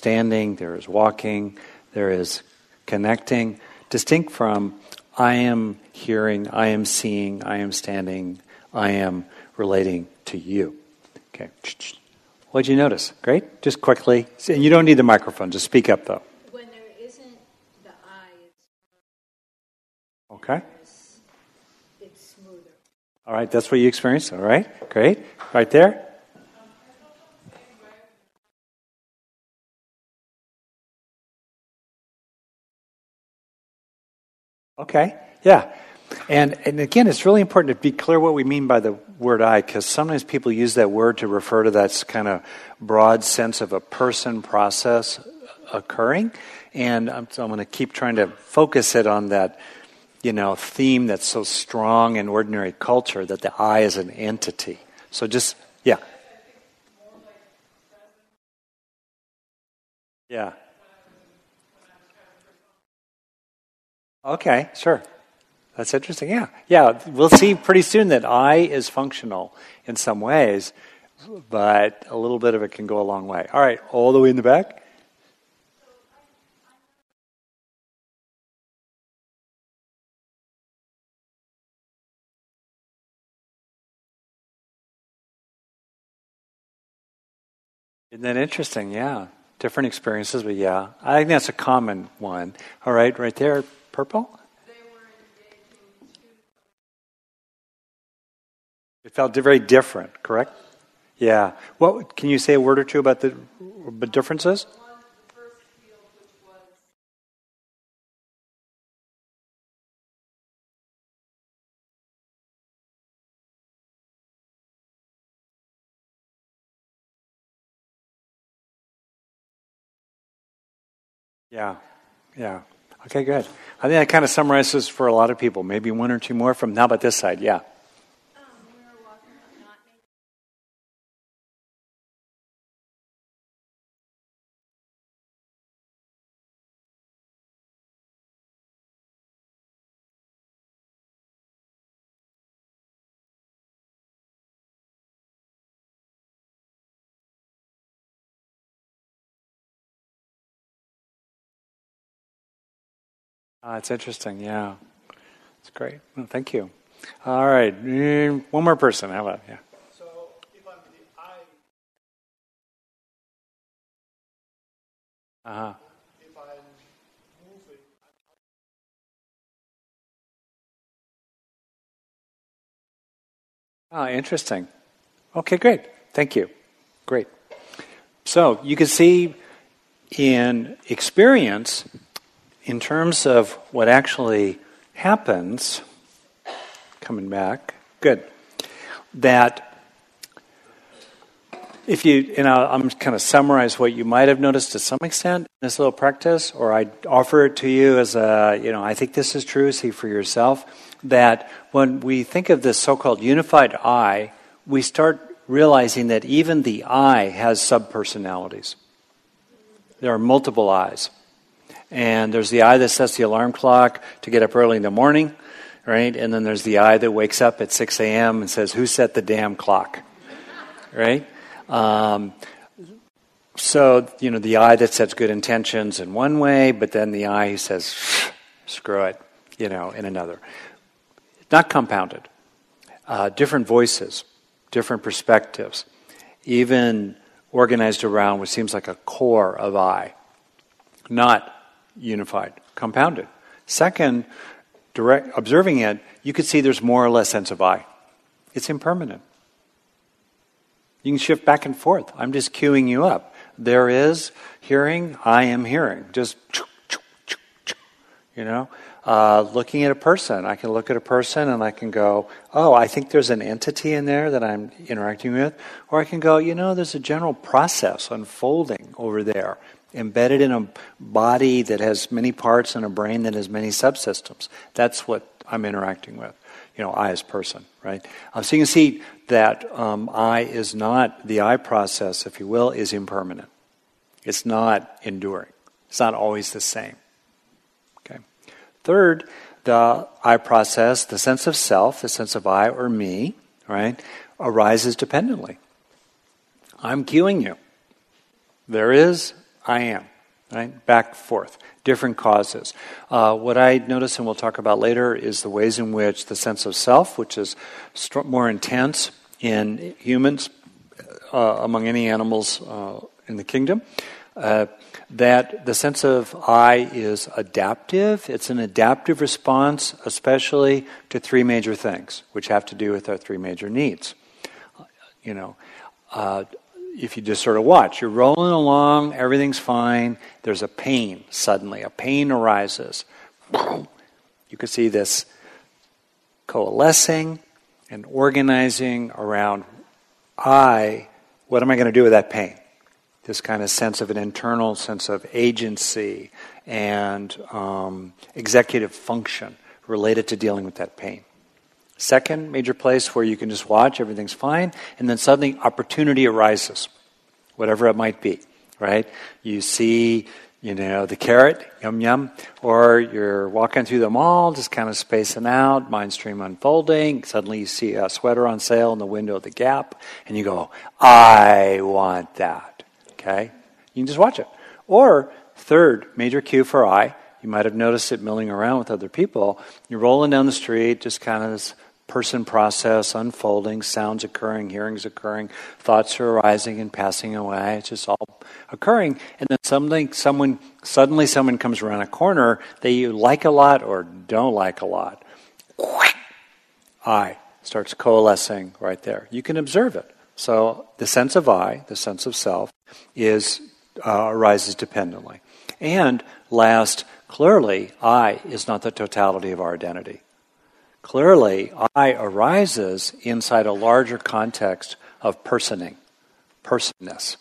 standing, there is walking, there is connecting, distinct from I am hearing, I am seeing, I am standing, I am relating to you. Okay. What'd you notice? Great? Just quickly. And you don't need the microphone, just speak up though. When there isn't the I, Okay. it's smoother. All right, that's what you experienced. All right, great. Right there. Okay, yeah. And, and again, it's really important to be clear what we mean by the word I, because sometimes people use that word to refer to that kind of broad sense of a person process occurring. And I'm, so I'm going to keep trying to focus it on that, you know, theme that's so strong in ordinary culture that the I is an entity. So just, yeah. Yeah. Okay, sure. That's interesting. Yeah. Yeah. We'll see pretty soon that I is functional in some ways, but a little bit of it can go a long way. All right, all the way in the back. Isn't that interesting? Yeah. Different experiences, but yeah. I think that's a common one. All right, right there, purple. It felt very different, correct? Yeah. What can you say a word or two about the differences? Yeah. Yeah. Okay, good. I think that kind of summarizes for a lot of people. Maybe one or two more from now, but this side? Yeah. Ah, it's interesting. Yeah. It's great. Well, thank you. All right. Mm, One more person. How about, yeah. So if I'm the I, Uh-huh. if I'm moving, Ah, interesting. Okay, great. Thank you. Great. So you can see in experience, in terms of what actually happens, coming back, good, that if you, and I'm kind of summarize what you might have noticed to some extent in this little practice, or I offer it to you as a, you know, I think this is true, see for yourself, that when we think of this so called unified I, we start realizing that even the I has subpersonalities. There are multiple I's. And there's the I that sets the alarm clock to get up early in the morning, right? And then there's the I that wakes up at 6 a.m. and says, Who set the damn clock? Right? Um, so, you know, the I that sets good intentions in one way, but then the I who says, screw it, you know, in another. Not compounded. Uh, different voices, different perspectives, even organized around what seems like a core of I. Not unified, compounded. Second, direct observing it, you could see there's more or less sense of I. It's impermanent. You can shift back and forth. I'm just queuing you up. There is hearing, I am hearing. Just, you know, uh, looking at a person. I can look at a person and I can go, oh, I think there's an entity in there that I'm interacting with. Or I can go, you know, there's a general process unfolding over there, embedded in a body that has many parts and a brain that has many subsystems. That's what I'm interacting with. You know, I as person, right? Uh, so you can see that um, I is not, the I process, if you will, is impermanent. It's not enduring. It's not always the same. Okay. Third, the I process, the sense of self, the sense of I or me, right, arises dependently. I'm cueing you. There is I am, right? Back forth, different causes. Uh, what I notice, and we'll talk about later, is the ways in which the sense of self, which is more intense in humans uh, among any animals uh, in the kingdom, uh, that the sense of I is adaptive. It's an adaptive response, especially to three major things, which have to do with our three major needs. You know, uh, if you just sort of watch, you're rolling along, everything's fine, there's a pain suddenly, a pain arises. You can see this coalescing and organizing around I, what am I going to do with that pain? This kind of sense of an internal sense of agency and um, executive function related to dealing with that pain. Second major place where you can just watch, everything's fine, and then suddenly opportunity arises, whatever it might be, right? You see, you know, the carrot, yum yum, or you're walking through the mall, just kind of spacing out, mind stream unfolding. Suddenly you see a sweater on sale in the window of the Gap, and you go, I want that. Okay? You can just watch it. Or, third major cue for I, you might have noticed it milling around with other people. You're rolling down the street, just kind of this person process unfolding, sounds occurring, hearings occurring, thoughts are arising and passing away. It's just all occurring. And then something, someone, suddenly someone comes around a corner that you like a lot or don't like a lot. I starts coalescing right there. You can observe it. So the sense of I, the sense of self, is uh, arises dependently. And last, clearly, I is not the totality of our identity. Clearly, I arises inside a larger context of personing, personness.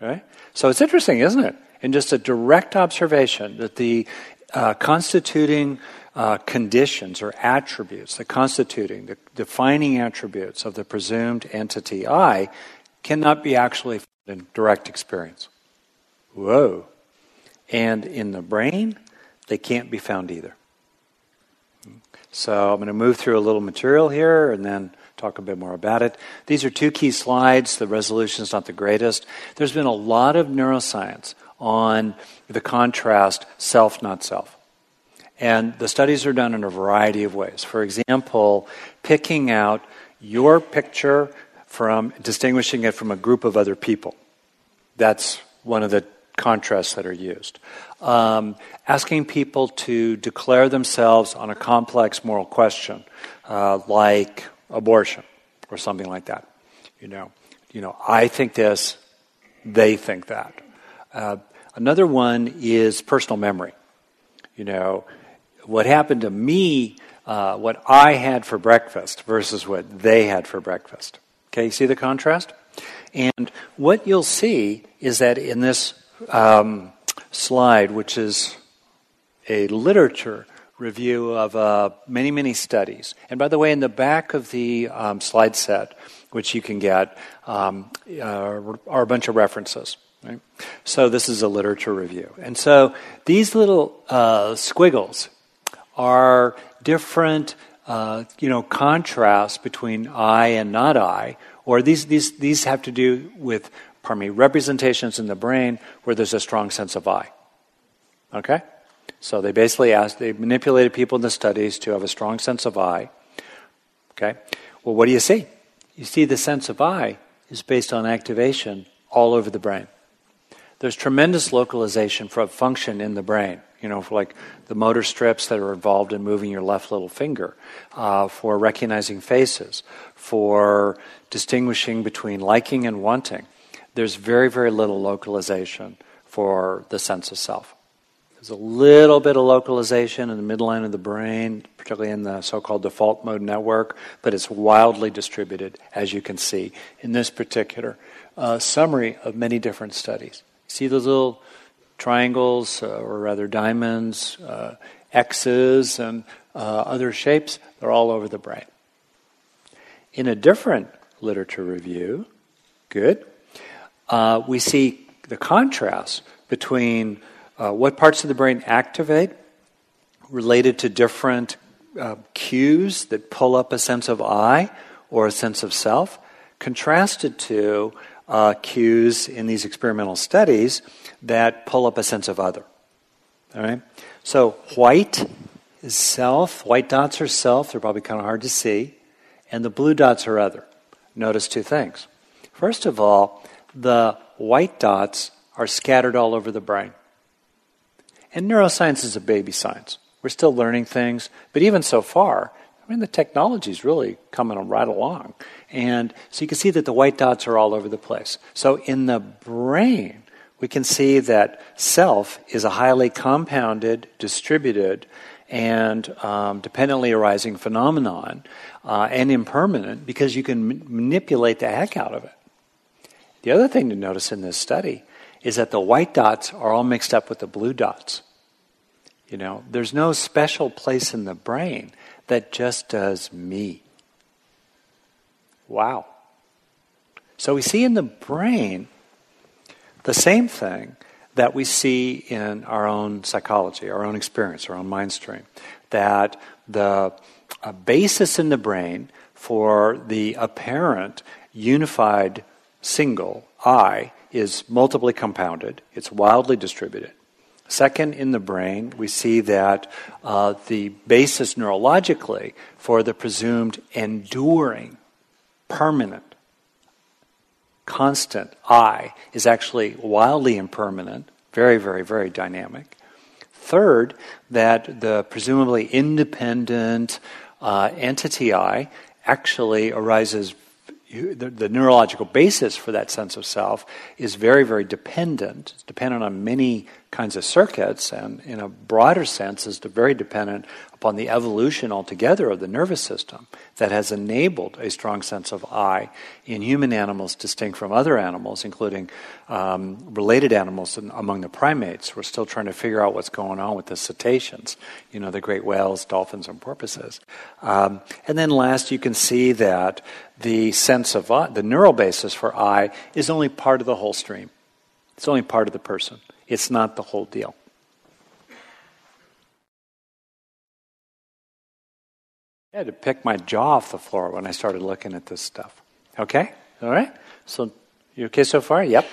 Right? So it's interesting, isn't it? In just a direct observation that the uh, constituting uh, conditions or attributes, the constituting, the defining attributes of the presumed entity I cannot be actually found in direct experience. Whoa. And in the brain, they can't be found either. So I'm going to move through a little material here and then talk a bit more about it. These are two key slides. The resolution is not the greatest. There's been a lot of neuroscience on the contrast self, not self. And the studies are done in a variety of ways. For example, picking out your picture from distinguishing it from a group of other people. That's one of the contrasts that are used. Um, asking people to declare themselves on a complex moral question, uh, like abortion or something like that. You know, you know, I think this, they think that. Uh, another one is personal memory. You know, what happened to me, uh, what I had for breakfast versus what they had for breakfast. Okay, you see the contrast? And what you'll see is that in this um, slide, which is a literature review of uh, many, many studies. And by the way, in the back of the um, slide set, which you can get, um, uh, are a bunch of references. Right? So this is a literature review. And so these little uh, squiggles are different, uh, you know, contrasts between I and not I, or these, these, these have to do with pardon me, representations in the brain where there's a strong sense of I. Okay? So they basically asked, they manipulated people in the studies to have a strong sense of I. Okay? Well, what do you see? You see the sense of I is based on activation all over the brain. There's tremendous localization for function in the brain. You know, for like the motor strips that are involved in moving your left little finger, uh, for recognizing faces, for distinguishing between liking and wanting there's very, very little localization for the sense of self. There's a little bit of localization in the midline of the brain, particularly in the so called default mode network, but it's wildly distributed, as you can see in this particular uh, summary of many different studies. See those little triangles, uh, or rather diamonds, uh, X's, and uh, other shapes? They're all over the brain. In a different literature review, good, uh, we see the contrast between uh, what parts of the brain activate related to different uh, cues that pull up a sense of I or a sense of self, contrasted to uh, cues in these experimental studies that pull up a sense of other. All right? So, white is self, white dots are self, they're probably kind of hard to see, and the blue dots are other. Notice two things. First of all, the white dots are scattered all over the brain. And neuroscience is a baby science. We're still learning things, but even so far, I mean, the technology is really coming right along. And so you can see that the white dots are all over the place. So in the brain, we can see that self is a highly compounded, distributed, and um, dependently arising phenomenon uh, and impermanent because you can m- manipulate the heck out of it. The other thing to notice in this study is that the white dots are all mixed up with the blue dots. You know, there's no special place in the brain that just does me. Wow. So we see in the brain the same thing that we see in our own psychology, our own experience, our own mind stream. That the uh, basis in the brain for the apparent unified single I is multiply compounded, it's wildly distributed. Second, in the brain, we see that uh, the basis neurologically for the presumed enduring, permanent, constant I is actually wildly impermanent, very, very, very dynamic. Third, that the presumably independent uh, entity I actually arises the, the, neurological basis for that sense of self is very, very dependent. It's dependent on many kinds of circuits, and in a broader sense, is very dependent upon the evolution altogether of the nervous system that has enabled a strong sense of I in human animals distinct from other animals, including um, related animals in, among the primates. We're still trying to figure out what's going on with the cetaceans, you know, the great whales, dolphins, and porpoises. Um, and then last, you can see that the sense of I, the neural basis for I, is only part of the whole stream. It's only part of the person. It's not the whole deal. I had to pick my jaw off the floor when I started looking at this stuff. Okay? All right? So, you okay so far? Yep.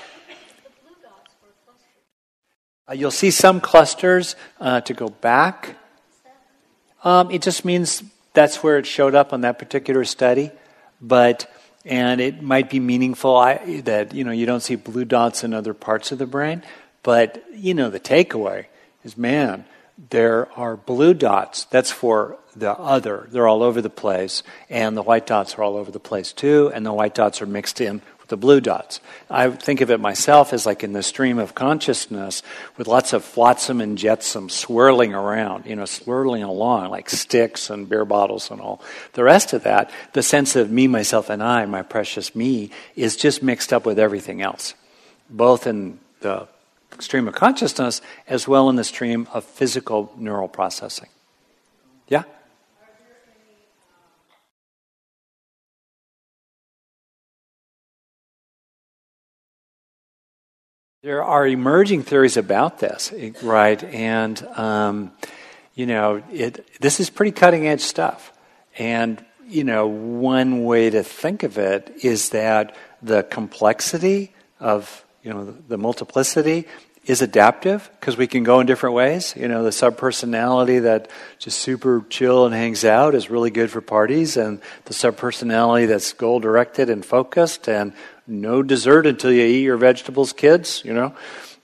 Uh, you'll see some clusters uh, to go back. Um, it just means that's where it showed up on that particular study, but and it might be meaningful I, that you know you don't see blue dots in other parts of the brain, but you know the takeaway is man, there are blue dots. That's for the other. They're all over the place. And the white dots are all over the place too. And the white dots are mixed in with the blue dots. I think of it myself as like in the stream of consciousness with lots of flotsam and jetsam swirling around, you know, swirling along like sticks and beer bottles and all. The rest of that, the sense of me, myself, and I, my precious me, is just mixed up with everything else, both in the stream of consciousness as well in the stream of physical neural processing. Yeah? There are emerging theories about this, right? And, um, you know, it, this is pretty cutting edge stuff. And, you know, one way to think of it is that the complexity of, you know, the, the multiplicity is adaptive because we can go in different ways. You know, the subpersonality that just super chill and hangs out is really good for parties, and the subpersonality that's goal directed and focused and no dessert until you eat your vegetables, kids, you know,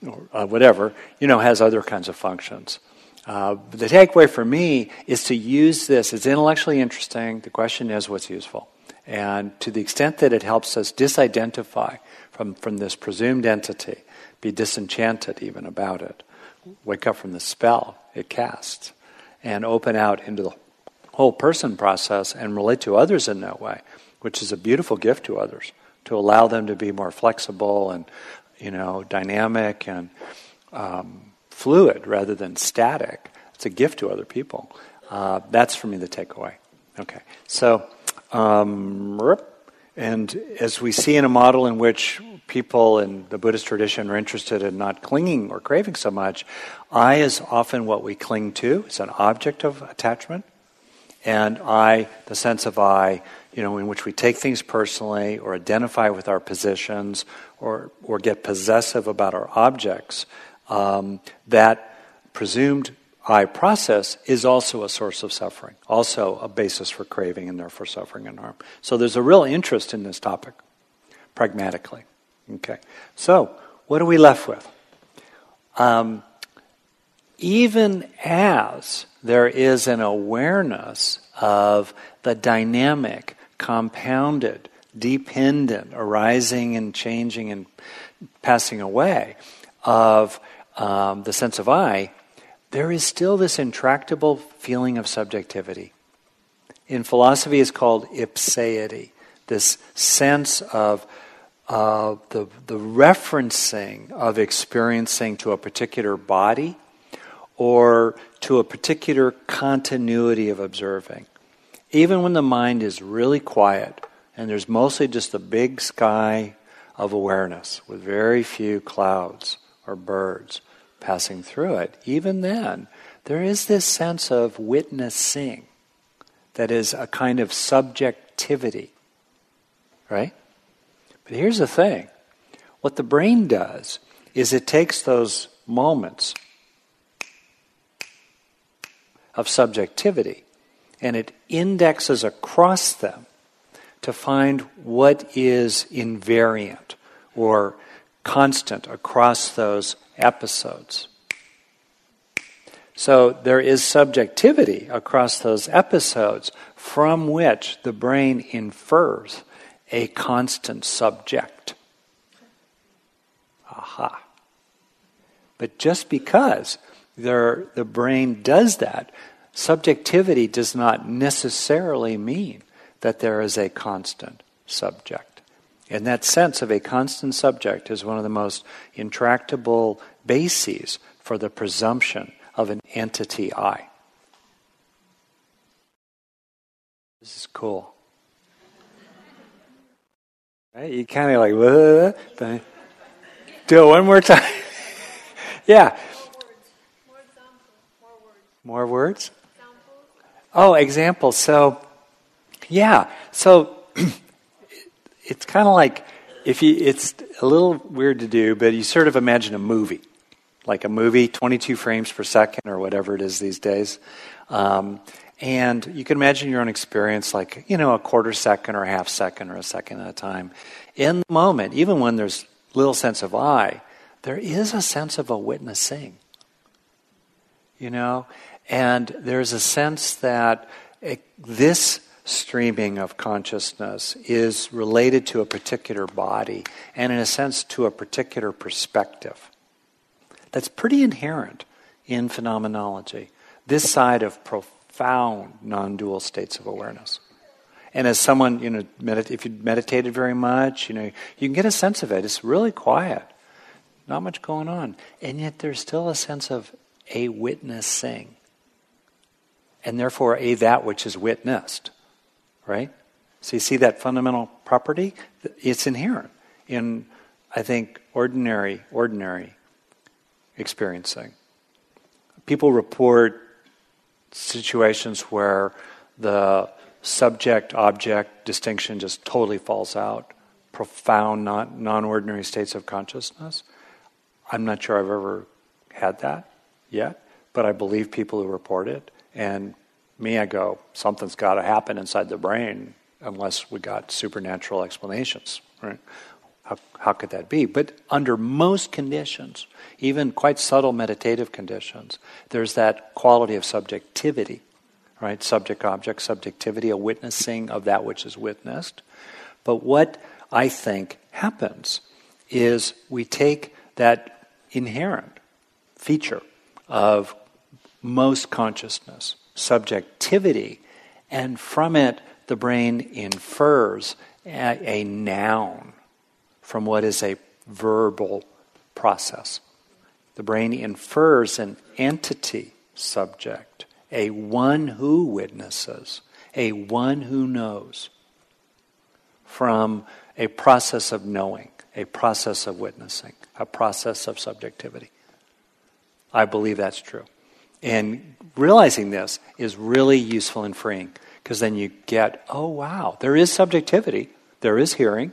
or uh, whatever, you know, has other kinds of functions. Uh, the takeaway for me is to use this. It's intellectually interesting. The question is what's useful. And to the extent that it helps us disidentify from, from this presumed entity, be disenchanted even about it, wake up from the spell it casts, and open out into the whole person process and relate to others in that way, which is a beautiful gift to others to allow them to be more flexible and you know dynamic and um, fluid rather than static. It's a gift to other people. Uh, that's for me the takeaway. Okay, so um, and as we see in a model in which people in the Buddhist tradition are interested in not clinging or craving so much, I is often what we cling to. It's an object of attachment. And I, the sense of I, you know, in which we take things personally or identify with our positions or, or get possessive about our objects, um, that presumed I process is also a source of suffering, also a basis for craving and therefore suffering and harm. So there's a real interest in this topic, pragmatically. Okay. So, what are we left with? Um, even as there is an awareness of the dynamic, compounded, dependent, arising and changing and passing away of um, the sense of I, there is still this intractable feeling of subjectivity. In philosophy, it's called ipseity, this sense of uh, the, the referencing of experiencing to a particular body or to a particular continuity of observing. Even when the mind is really quiet and there's mostly just a big sky of awareness with very few clouds or birds passing through it, even then, there is this sense of witnessing that is a kind of subjectivity, right? But here's the thing what the brain does is it takes those moments of subjectivity and it indexes across them to find what is invariant or constant across those episodes. So there is subjectivity across those episodes from which the brain infers a constant subject. Aha. But just because there, the brain does that, subjectivity does not necessarily mean that there is a constant subject. And that sense of a constant subject is one of the most intractable bases for the presumption of an entity I. This is cool. Right? You kind of like? Do it one more time. yeah. More examples, more words. More words? Oh, examples. So, yeah. So it's kind of like if you. It's a little weird to do, but you sort of imagine a movie, like a movie, 22 frames per second or whatever it is these days. Um, and you can imagine your own experience like, you know, a quarter second or a half second or a second at a time. In the moment, even when there's little sense of I, there is a sense of a witnessing. You know? And there's a sense that it, this streaming of consciousness is related to a particular body and, in a sense, to a particular perspective. That's pretty inherent in phenomenology. This side of profound non dual states of awareness. And as someone, you know, medit- if you meditated very much, you know, you can get a sense of it. It's really quiet, not much going on. And yet there's still a sense of a witnessing. And therefore, a that which is witnessed right? So you see that fundamental property? It's inherent in, I think, ordinary, ordinary experiencing. People report situations where the subject object distinction just totally falls out, profound, non ordinary states of consciousness. I'm not sure I've ever had that yet, but I believe people who report it. And me, I go, something's got to happen inside the brain unless we got supernatural explanations, right? How, how could that be? But under most conditions, even quite subtle meditative conditions, there's that quality of subjectivity, right? Subject object subjectivity, a witnessing of that which is witnessed. But what I think happens is we take that inherent feature of most consciousness subjectivity, and from it, the brain infers a, a noun from what is a verbal process. The brain infers an entity subject, a one who witnesses, a one who knows, from a process of knowing, a process of witnessing, a process of subjectivity. I believe that's true. And realizing this is really useful and freeing Because then you get, oh wow, there is subjectivity, there is hearing,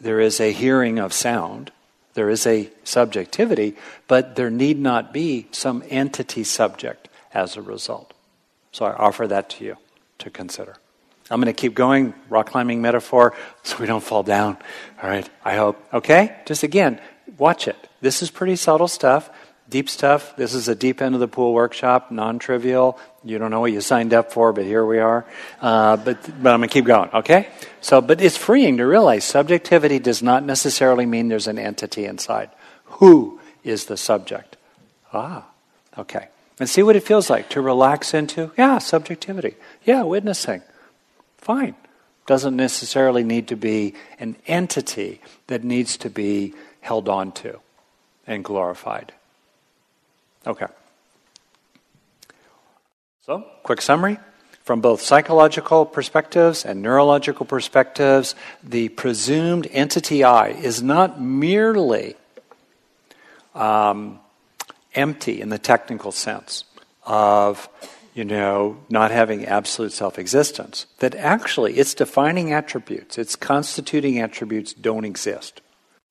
there is a hearing of sound, there is a subjectivity, but there need not be some entity subject as a result. So I offer that to you to consider. I'm going to keep going, rock climbing metaphor, so we don't fall down. All right, I hope. Okay? Just again, watch it. This is pretty subtle stuff, deep stuff. This is a deep end of the pool workshop, non trivial. You don't know what you signed up for, but here we are. Uh, but, but I'm going to keep going, okay? So, but it's freeing to realize subjectivity does not necessarily mean there's an entity inside. Who is the subject? Ah, okay. And see what it feels like to relax into? Yeah, subjectivity. Yeah, witnessing. Fine. Doesn't necessarily need to be an entity that needs to be held on to and glorified. Okay. So, quick summary. From both psychological perspectives and neurological perspectives, the presumed entity I is not merely um, empty in the technical sense of you know, not having absolute self existence, that actually its defining attributes, its constituting attributes don't exist.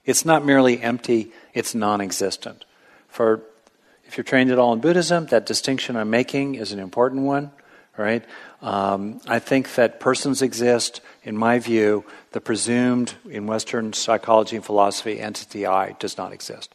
It's not merely empty, it's non existent. For if you're trained at all in Buddhism, that distinction I'm making is an important one, right? Um, I think that persons exist, in my view, the presumed in Western psychology and philosophy entity I does not exist.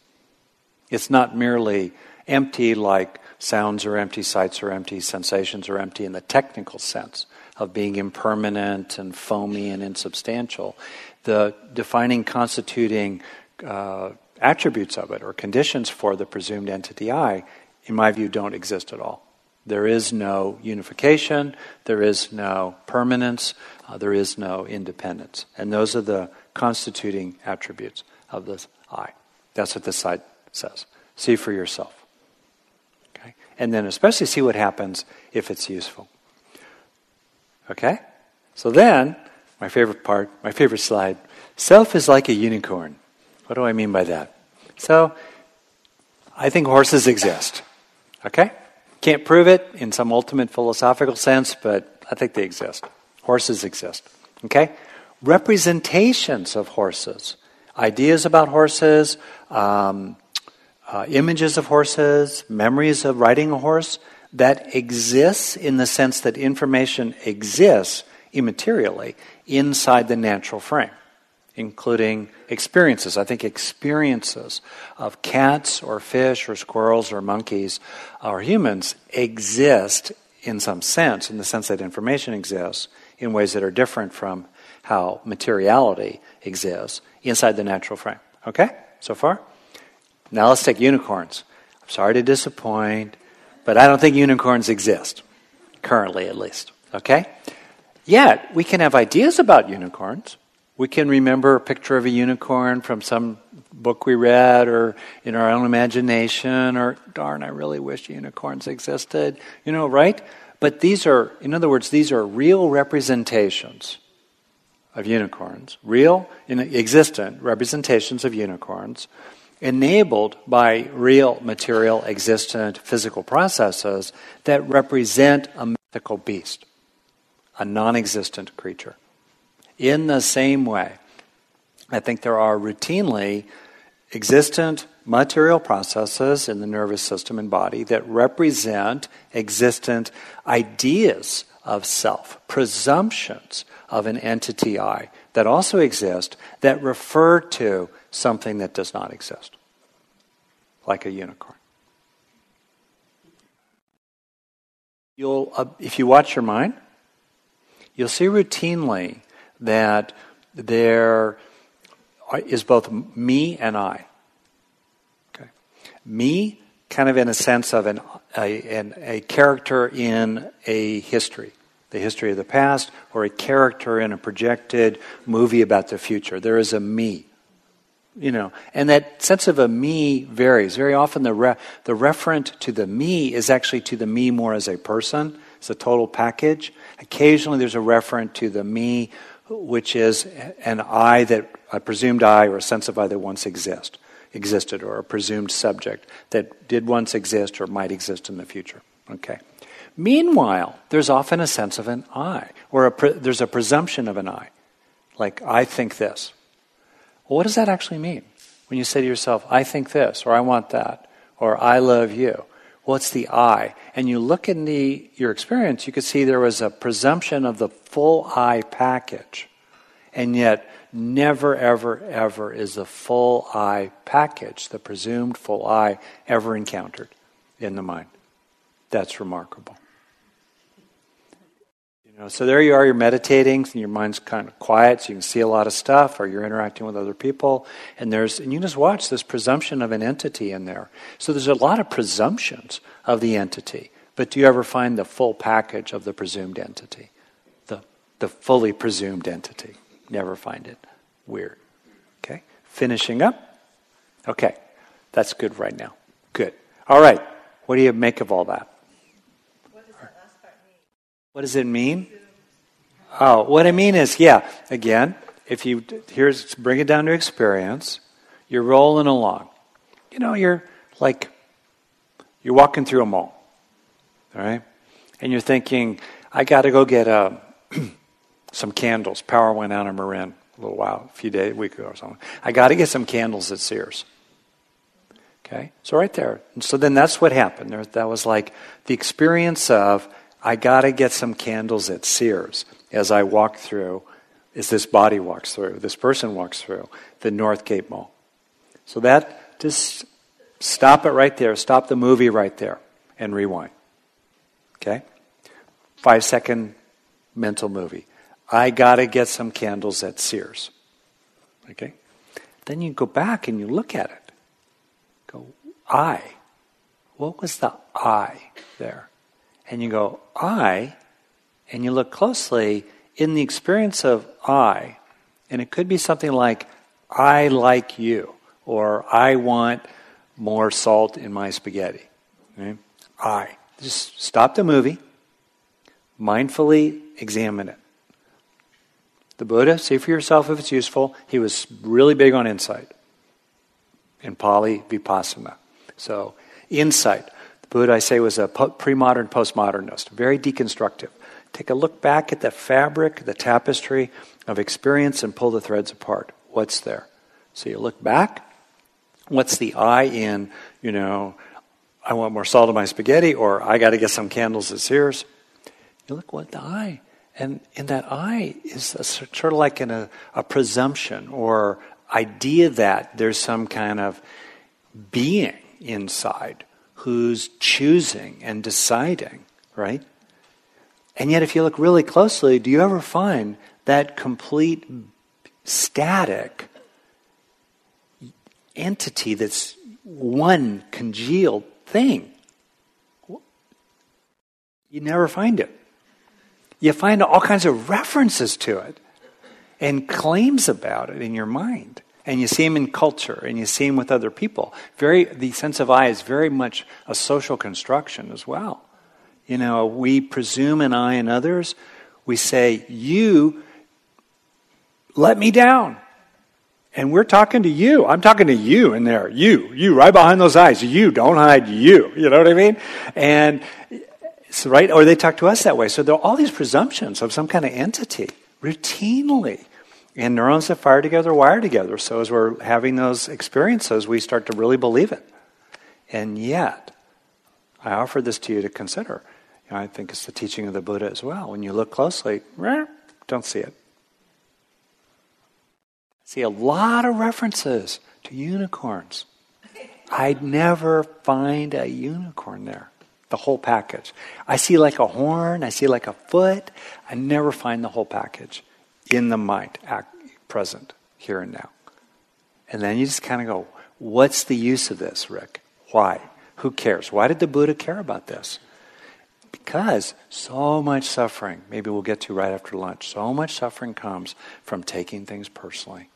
It's not merely empty like sounds are empty, sights are empty, sensations are empty in the technical sense of being impermanent and foamy and insubstantial. The defining, constituting uh, attributes of it or conditions for the presumed entity I, in my view, don't exist at all. There is no unification, there is no permanence, uh, there is no independence. And those are the constituting attributes of this I. That's what this side says. See for yourself Okay? and then especially see what happens if it's useful. Okay? So then, my favorite part, my favorite slide self is like a unicorn. What do I mean by that? So, I think horses exist. Okay? Can't prove it in some ultimate philosophical sense, but I think they exist. Horses exist. Okay? Representations of horses, ideas about horses, um, uh, images of horses, memories of riding a horse, that exists in the sense that information exists immaterially inside the natural frame, including experiences. I think experiences of cats or fish or squirrels or monkeys or humans exist in some sense, in the sense that information exists in ways that are different from how materiality exists inside the natural frame. Okay? So far? Now let's take unicorns. I'm sorry to disappoint, but I don't think unicorns exist, currently at least. Okay? Yet, we can have ideas about unicorns. We can remember a picture of a unicorn from some book we read or in our own imagination, or darn, I really wish unicorns existed. You know, right? But these are, in other words, these are real representations of unicorns, real, existent representations of unicorns enabled by real material existent physical processes that represent a mythical beast, a non existent creature. In the same way, I think there are routinely existent material processes in the nervous system and body that represent existent ideas of self, presumptions of an entity I that also exist that refer to something that does not exist, like a unicorn. You'll, uh, if you watch your mind, you'll see routinely that there is both me and I. Okay. Me, kind of in a sense of an, a, an, a character in a history the history of the past, or a character in a projected movie about the future. There is a me. You know, and that sense of a me varies. Very often, the re- the referent to the me is actually to the me more as a person. It's a total package. Occasionally, there's a referent to the me, which is an I that a presumed I or a sense of I that once exist existed, or a presumed subject that did once exist or might exist in the future. Okay. Meanwhile, there's often a sense of an I, or a pre- there's a presumption of an I. Like, I think this. Well, what does that actually mean? When you say to yourself, I think this, or I want that, or I love you. What's the I? And you look in the, your experience, you could see there was a presumption of the full I package. And yet, never, ever, ever is the full I package, the presumed full I, ever encountered in the mind. That's remarkable. You know, so there you are, you're meditating, and your mind's kind of quiet, so you can see a lot of stuff, or you're interacting with other people, and there's and you just watch this presumption of an entity in there. So there's a lot of presumptions of the entity. But do you ever find the full package of the presumed entity? The the fully presumed entity. Never find it. Weird. Okay? Finishing up. Okay. That's good right now. Good. All right. What do you make of all that? What does it mean? Oh, what I mean is, yeah, again, if you, here's, bring it down to experience, you're rolling along. You know, you're like, you're walking through a mall, all right? And you're thinking, I got to go get uh, some candles. Power went out in Marin a little while, a few days, a week ago or something. I got to get some candles at Sears. Okay? So right there. And so then that's what happened. There, that was like the experience of, I got to get some candles at Sears as I walk through, as this body walks through, this person walks through the Northgate Mall. So that, just stop it right there, stop the movie right there, and rewind. Okay? Five second mental movie. I got to get some candles at Sears. Okay? Then you go back and you look at it. Go, I. What was the I there? And you go, I, and you look closely in the experience of I, and it could be something like, I like you, or I want more salt in my spaghetti. Okay? I. Just stop the movie, mindfully examine it. The Buddha, see for yourself if it's useful, he was really big on insight in Pali Vipassana. So, insight. Buddha, I say, was a pre modern postmodernist, very deconstructive. Take a look back at the fabric, the tapestry of experience, and pull the threads apart. What's there? So you look back. What's the I in, you know, I want more salt in my spaghetti, or I got to get some candles at Sears? You look what the I. And in that I is a, sort of like in a, a presumption or idea that there's some kind of being inside who's choosing and deciding, right? And yet, if you look really closely, do you ever find that complete static entity that's one congealed thing? You never find it. You find all kinds of references to it and claims about it in your mind. And you see them in culture and you see them with other people. Very, the sense of I is very much a social construction as well. You know, we presume an I in others. We say, You let me down. And we're talking to you. I'm talking to you in there. You, you, right behind those eyes. You, don't hide you. You know what I mean? And so, right? Or they talk to us that way. So there are all these presumptions of some kind of entity routinely. And neurons that fire together wire together. So as we're having those experiences, we start to really believe it. And yet, I offer this to you to consider. You know, I think it's the teaching of the Buddha as well. When you look closely, don't see it. See a lot of references to unicorns. I'd never find a unicorn there. The whole package. I see like a horn, I see like a foot. I never find the whole package in the mind, act, present, here and now. And then you just kind of go, what's the use of this, Rick? Why? Who cares? Why did the Buddha care about this? Because so much suffering, maybe we'll get to right after lunch, so much suffering comes from taking things personally.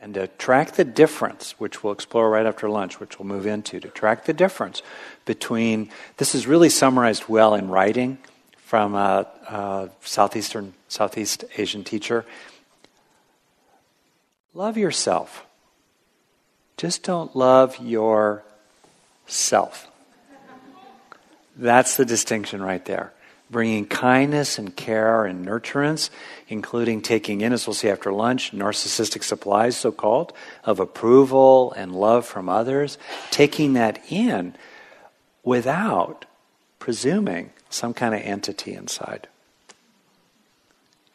And to track the difference, which we'll explore right after lunch, which we'll move into, to track the difference between, this is really summarized well in writing from a, a Southeastern, Southeast Asian teacher. Love yourself. Just don't love yourself. That's the distinction right there. Bringing kindness and care and nurturance, including taking in, as we'll see after lunch, narcissistic supplies, so called, of approval and love from others, taking that in without presuming some kind of entity inside.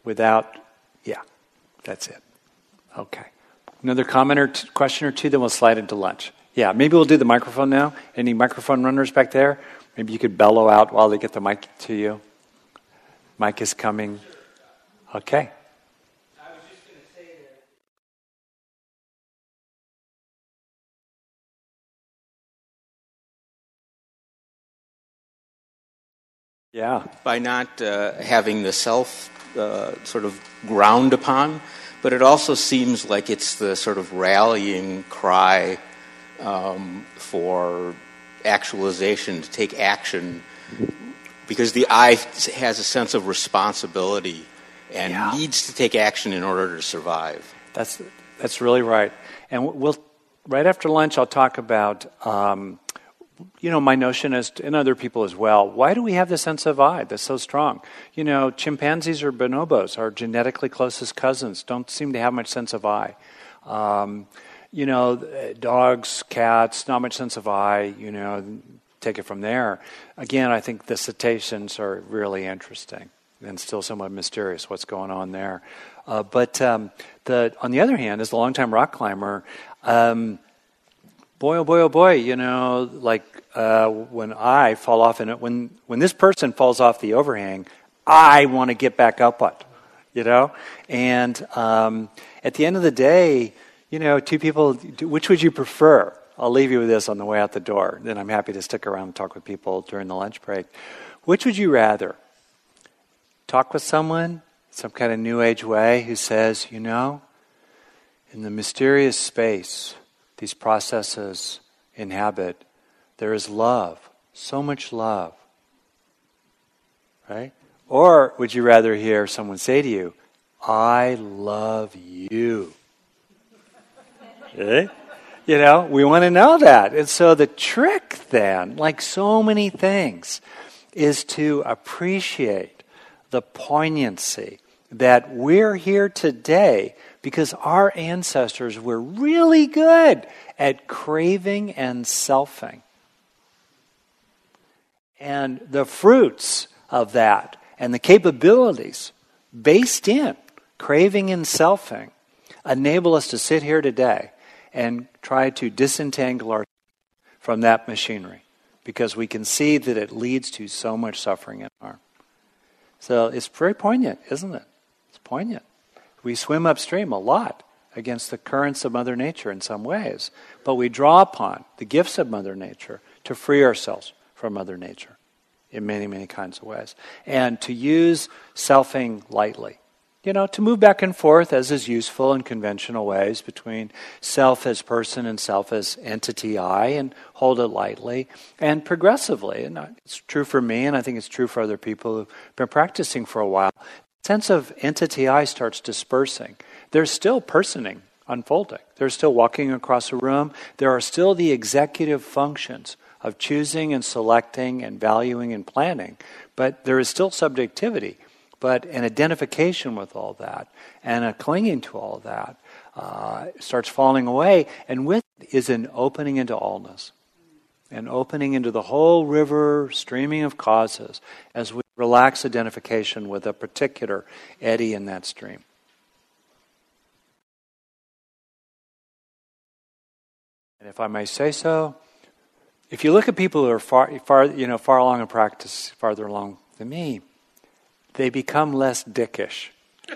Without, yeah, that's it. Okay. Another comment or t- question or two, then we'll slide into lunch. Yeah, maybe we'll do the microphone now. Any microphone runners back there? Maybe you could bellow out while they get the mic to you. Mic is coming. Okay. Yeah. by not uh, having the self uh, sort of ground upon, but it also seems like it's the sort of rallying cry um, for actualization, to take action, because the I has a sense of responsibility and Yeah. needs to take action in order to survive. That's that's really right. And we'll right after lunch, I'll talk about um, you know my notion as and other people as well. Why do we have the sense of I that's so strong? You know, chimpanzees or bonobos, our genetically closest cousins, don't seem to have much sense of I. Um, you know, dogs, cats, not much sense of I. You know, take it from there. Again, I think the cetaceans are really interesting and still somewhat mysterious what's going on there. Uh, but um, the, on the other hand, as a longtime rock climber, um, boy, oh boy, oh boy, you know, like uh, when I fall off, and when when this person falls off the overhang, I want to get back up it, you know. And um, at the end of the day, you know, two people, which would you prefer? I'll leave you with this on the way out the door. Then I'm happy to stick around and talk with people during the lunch break. Which would you rather? Talk with someone, some kind of new age way, who says, you know, in the mysterious space these processes inhabit, there is love, so much love. Right? Or would you rather hear someone say to you, I love you? Eh? You know, we want to know that. And so the trick then, like so many things, is to appreciate the poignancy that we're here today because our ancestors were really good at craving and selfing. And the fruits of that and the capabilities based in craving and selfing enable us to sit here today and try to disentangle ourselves from that machinery because we can see that it leads to so much suffering and harm. So it's very poignant, isn't it? It's poignant. We swim upstream a lot against the currents of Mother Nature in some ways, but we draw upon the gifts of Mother Nature to free ourselves from Mother Nature in many, many kinds of ways. And to use selfing lightly. You know, to move back and forth as is useful in conventional ways between self as person and self as entity I and hold it lightly and progressively. And it's true for me, and I think it's true for other people who've been practicing for a while. Sense of entity I starts dispersing. There's still personing unfolding. They're still walking across a room. There are still the executive functions of choosing and selecting and valuing and planning, but there is still subjectivity but an identification with all that and a clinging to all that uh, starts falling away. And with it is an opening into allness, an opening into the whole river streaming of causes as we relax identification with a particular eddy in that stream. And if I may say so, if you look at people who are far, far, you know, far along in practice, farther along than me, they become less dickish.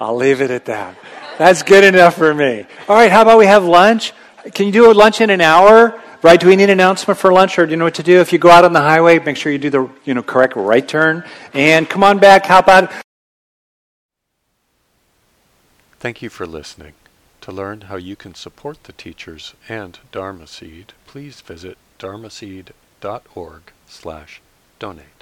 I'll leave it at that. That's good enough for me. All right, how about we have lunch? Can you do a lunch in an hour? Right? Do we need an announcement for lunch, or do you know what to do? If you go out on the highway, make sure you do the you know correct right turn, and come on back. How about? Thank you for listening. To learn how you can support the teachers and Dharma Seed, please visit dharmaseed.org slash donate.